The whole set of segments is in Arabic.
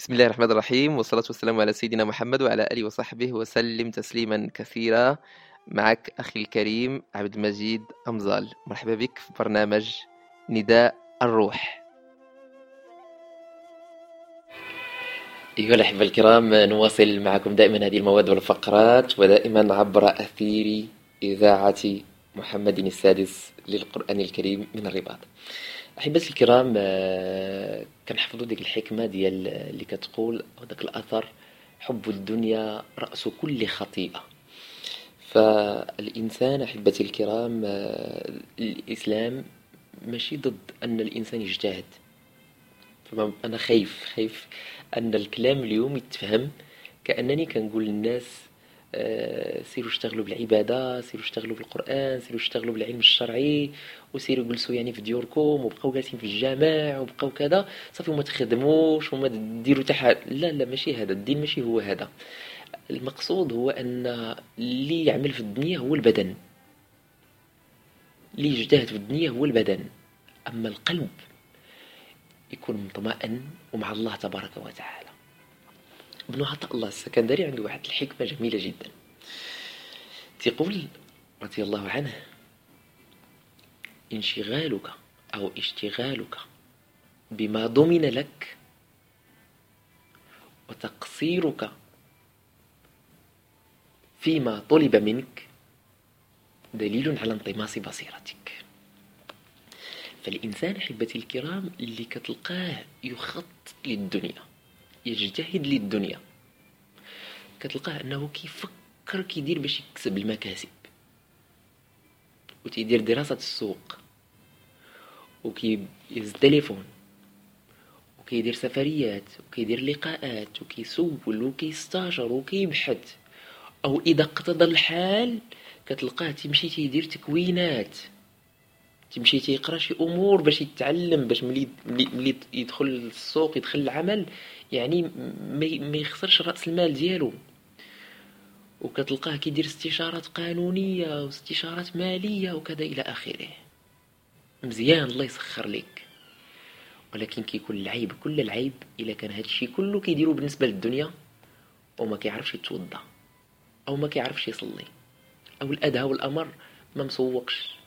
بسم الله الرحمن الرحيم والصلاة والسلام على سيدنا محمد وعلى آله وصحبه وسلم تسليما كثيرا. معك أخي الكريم عبد المجيد أمزال. مرحبا بك في برنامج نداء الروح. أيها الأحبة الكرام نواصل معكم دائما هذه المواد والفقرات ودائما عبر أثير إذاعة محمد السادس للقرآن الكريم من الرباط. أحبتي الكرام آه، كنحفظوا ديك الحكمة ديال اللي كتقول داك الأثر حب الدنيا رأس كل خطيئة. فالإنسان أحبتي الكرام آه، الإسلام ماشي ضد أن الإنسان يجتهد. فأنا خايف خايف أن الكلام اليوم يتفهم كأنني كنقول للناس سيروا اشتغلوا بالعبادة سيروا اشتغلوا بالقرآن سيروا اشتغلوا بالعلم الشرعي وسيروا جلسوا يعني في ديوركم وبقاو جالسين في الجامع وبقاو كذا. صافي وما تخدموش وما ديروا تحت لا لا ماشي هذا الدين ماشي هو هذا. المقصود هو أن اللي يعمل في الدنيا هو البدن. اللي يجتهد في الدنيا هو البدن. أما القلب يكون مطمئن ومع الله تبارك وتعالى. ابن عطاء الله السكندري عنده واحد الحكمة جميلة جدا. تقول رضي الله عنه انشغالك أو اشتغالك بما ضمن لك وتقصيرك فيما طلب منك دليل على انطماس بصيرتك. فالإنسان أحبتي الكرام اللي كتلقاه يخط للدنيا. يجتهد للدنيا. كتلقاه أنه كيفكر كيدير باش يكسب المكاسب. وتيدير دراسة السوق. وكيهز التليفون. وكيدير سفريات. وكيدير لقاءات. وكيسول. وكيستاجر. وكيبحث. أو إذا اقتضى الحال كتلقاه تمشي تيدير تكوينات. تمشي تيقرا شي أمور باش يتعلم باش ملي ملي يدخل السوق يدخل العمل يعني ما يخسرش رأس المال ديالو. وكتلقاه كيدير استشارات قانونية واستشارات مالية وكذا إلى آخره. مزيان الله يسخر لك. ولكن كيكون العيب كل العيب إلا كان هادشي كله كيديرو بالنسبة للدنيا وما كيعرفش يتوضا أو ما كيعرفش يصلي أو الادهى والأمر ما مسوقش.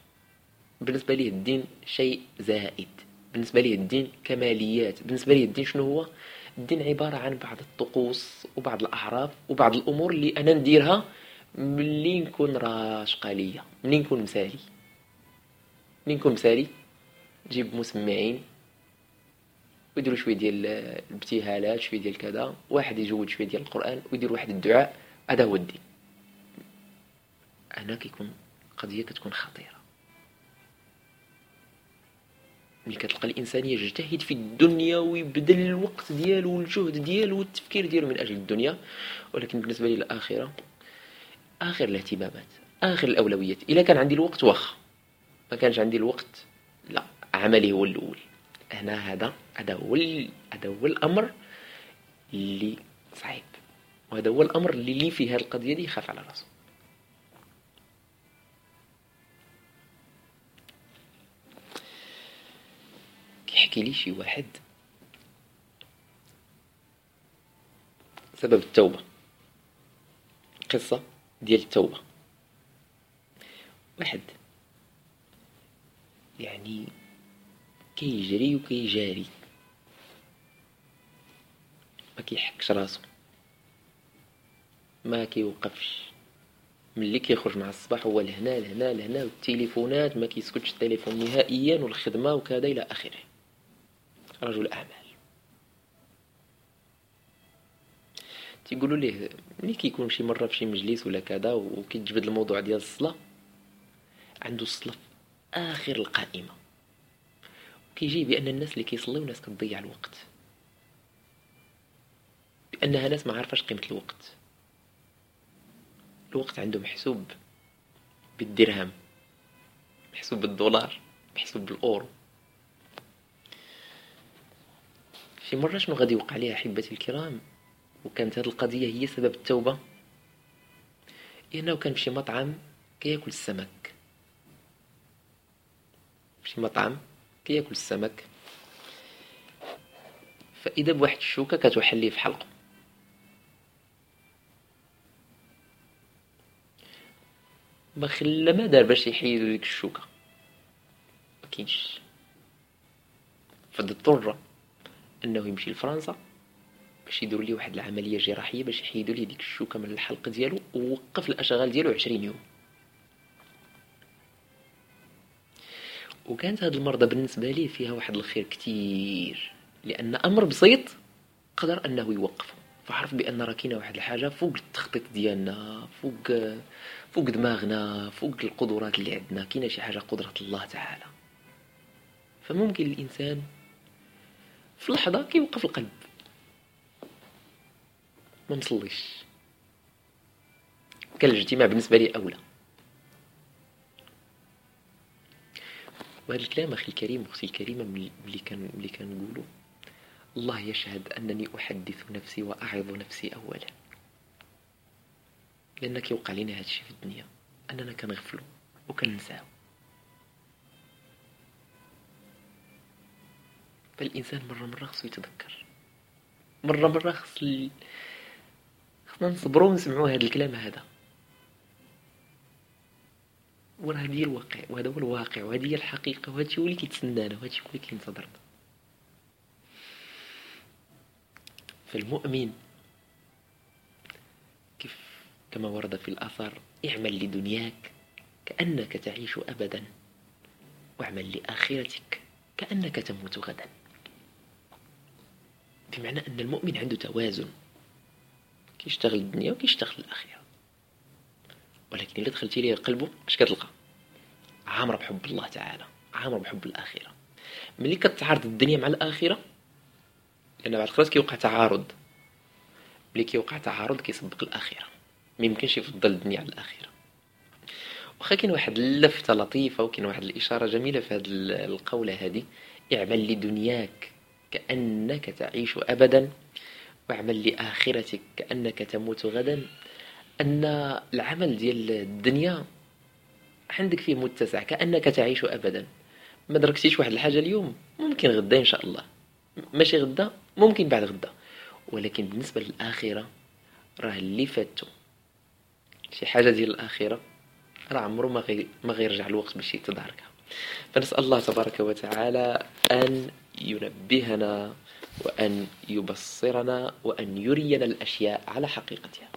بالنسبة ليه الدين شيء زائد. بالنسبة ليه الدين كماليات. بالنسبة ليه الدين شنو هو؟ الدين عبارة عن بعض الطقوس وبعض الأعراف وبعض الأمور اللي أنا نديرها ملي نكون راشقة ليا. ملي نكون مسالي ملي نكون مسالي نجيب مسمعين. ويديروا شوية ديال الابتهالات شوية ديال كذا. واحد يجود شوية ديال القرآن ويدير واحد الدعاء. هذا هو الدين. هنا كيكون قضية كتكون خطيرة. ملي كتلقى الإنسان يجتهد في الدنيا ويبذل الوقت ديالو والجهد ديالو والتفكير ديالو من أجل الدنيا. ولكن بالنسبة لي آخر الاهتمامات آخر الأولويات. إلا كان عندي الوقت واخا. ما كانش عندي الوقت لا عملي هو الأول. هنا هذا هذا هو هذا هو الأمر اللي صعيب. وهذا هو الأمر اللي لي في هذه القضية دي يخاف على راسه. يحكي لي شي واحد. سبب التوبة. قصة ديال التوبة. واحد. يعني كيجري وكيجاري. ما كيحكش راسو. ما كيوقفش. ملي كيخرج مع الصباح هو لهنا لهنا لهنا والتليفونات ما كيسكتش التليفون نهائيا والخدمة وكذا إلى آخره. رجل أعمال. تيقولوا ليه؟ ملي كيكون شي مرة في شي مجلس ولا كذا وكيتجبد الموضوع ديال الصلاة عنده الصلاة في آخر القائمة. كيجي بأن الناس اللي كيصليو ناس كتضيع الوقت. بأنها ناس ما عارفاش قيمة الوقت. الوقت عنده محسوب بالدرهم محسوب بالدولار محسوب بالأورو. شي مرة شنو غادي يوقع ليها أحبتي الكرام؟ وكانت هذه القضية هي سبب التوبة؟ إنه كان في شي مطعم كياكل السمك. في شي مطعم كياكل السمك. فإذا بواحد الشوكة كتوحل ليه في حلقه. ما خلا ما دار باش يحيدو ديك الشوكة. ما كاينش. فاضطر أنه يمشي لفرنسا باش يديروا ليه واحد العملية جراحية باش يحيدوا ليه ديك الشوكة من الحلق ديالو ووقف الأشغال ديالو 20 يوم. وكانت هذه المرضى بالنسبة ليه فيها واحد الخير كتير لأن أمر بسيط قدر أنه يوقفه فعرف بأن راه كاينة واحد الحاجة فوق التخطيط ديالنا فوق فوق دماغنا فوق القدرات اللي عندنا كاينة شي حاجة قدرة الله تعالى. فممكن الإنسان في لحظة كيوقف القلب. ما مصليش كان الاجتماع بالنسبة لي أولى. وهذا الكلام أخي الكريم أختي الكريمة ملي كان ملي كنقولوا الله يشهد أنني أحدث نفسي وأعظ نفسي اولا. لأن كيوقع لنا هذا الشيء في الدنيا. أننا كنغفلوا وكننساو فالانسان مرة مرة خصو يتذكر. مرة مرة خص خصنا نصبروا ونسمعوا هذا الكلام هذا. وراه هذه الواقع وهذا هو الواقع وهذه هي الحقيقة وهذا الشيء هو اللي كيتسنانا وهذا الشيء هو اللي كينتظرنا فالمؤمن كيف كما ورد في الأثر اعمل لدنياك كأنك تعيش أبدا واعمل لآخرتك كأنك تموت غدا. بمعنى أن المؤمن عنده توازن. كيشتغل الدنيا وكيشتغل الآخرة. ولكن إلا دخلتي ليه قلبه اش كتلقى؟ عامر بحب الله تعالى. عامر بحب الآخرة. ملي كتعارض الدنيا مع الآخرة لأن بعد خلاص كيوقع تعارض. ملي كيوقع تعارض كيسبق الآخرة. ما يمكنش يفضل الدنيا على الآخرة. واخا كاين واحد اللفتة لطيفة وكاين واحد الإشارة جميلة في هذه القولة هذه. اعمل لدنياك. كأنك تعيش أبدا واعمل لآخرتك كأنك تموت غدا. أن العمل ديال الدنيا عندك فيه متسع كأنك تعيش أبدا. ما دركتيش واحد الحاجة اليوم؟ ممكن غدا إن شاء الله. ماشي غدا ممكن بعد غدا. ولكن بالنسبة للآخرة راه اللي فاتو. شي حاجة ديال الآخرة راه عمرو ما غي ما غيرجع الوقت باش يتداركها. فنسأل الله تبارك وتعالى أن ينبهنا وأن يبصرنا وأن يرينا الأشياء على حقيقتها.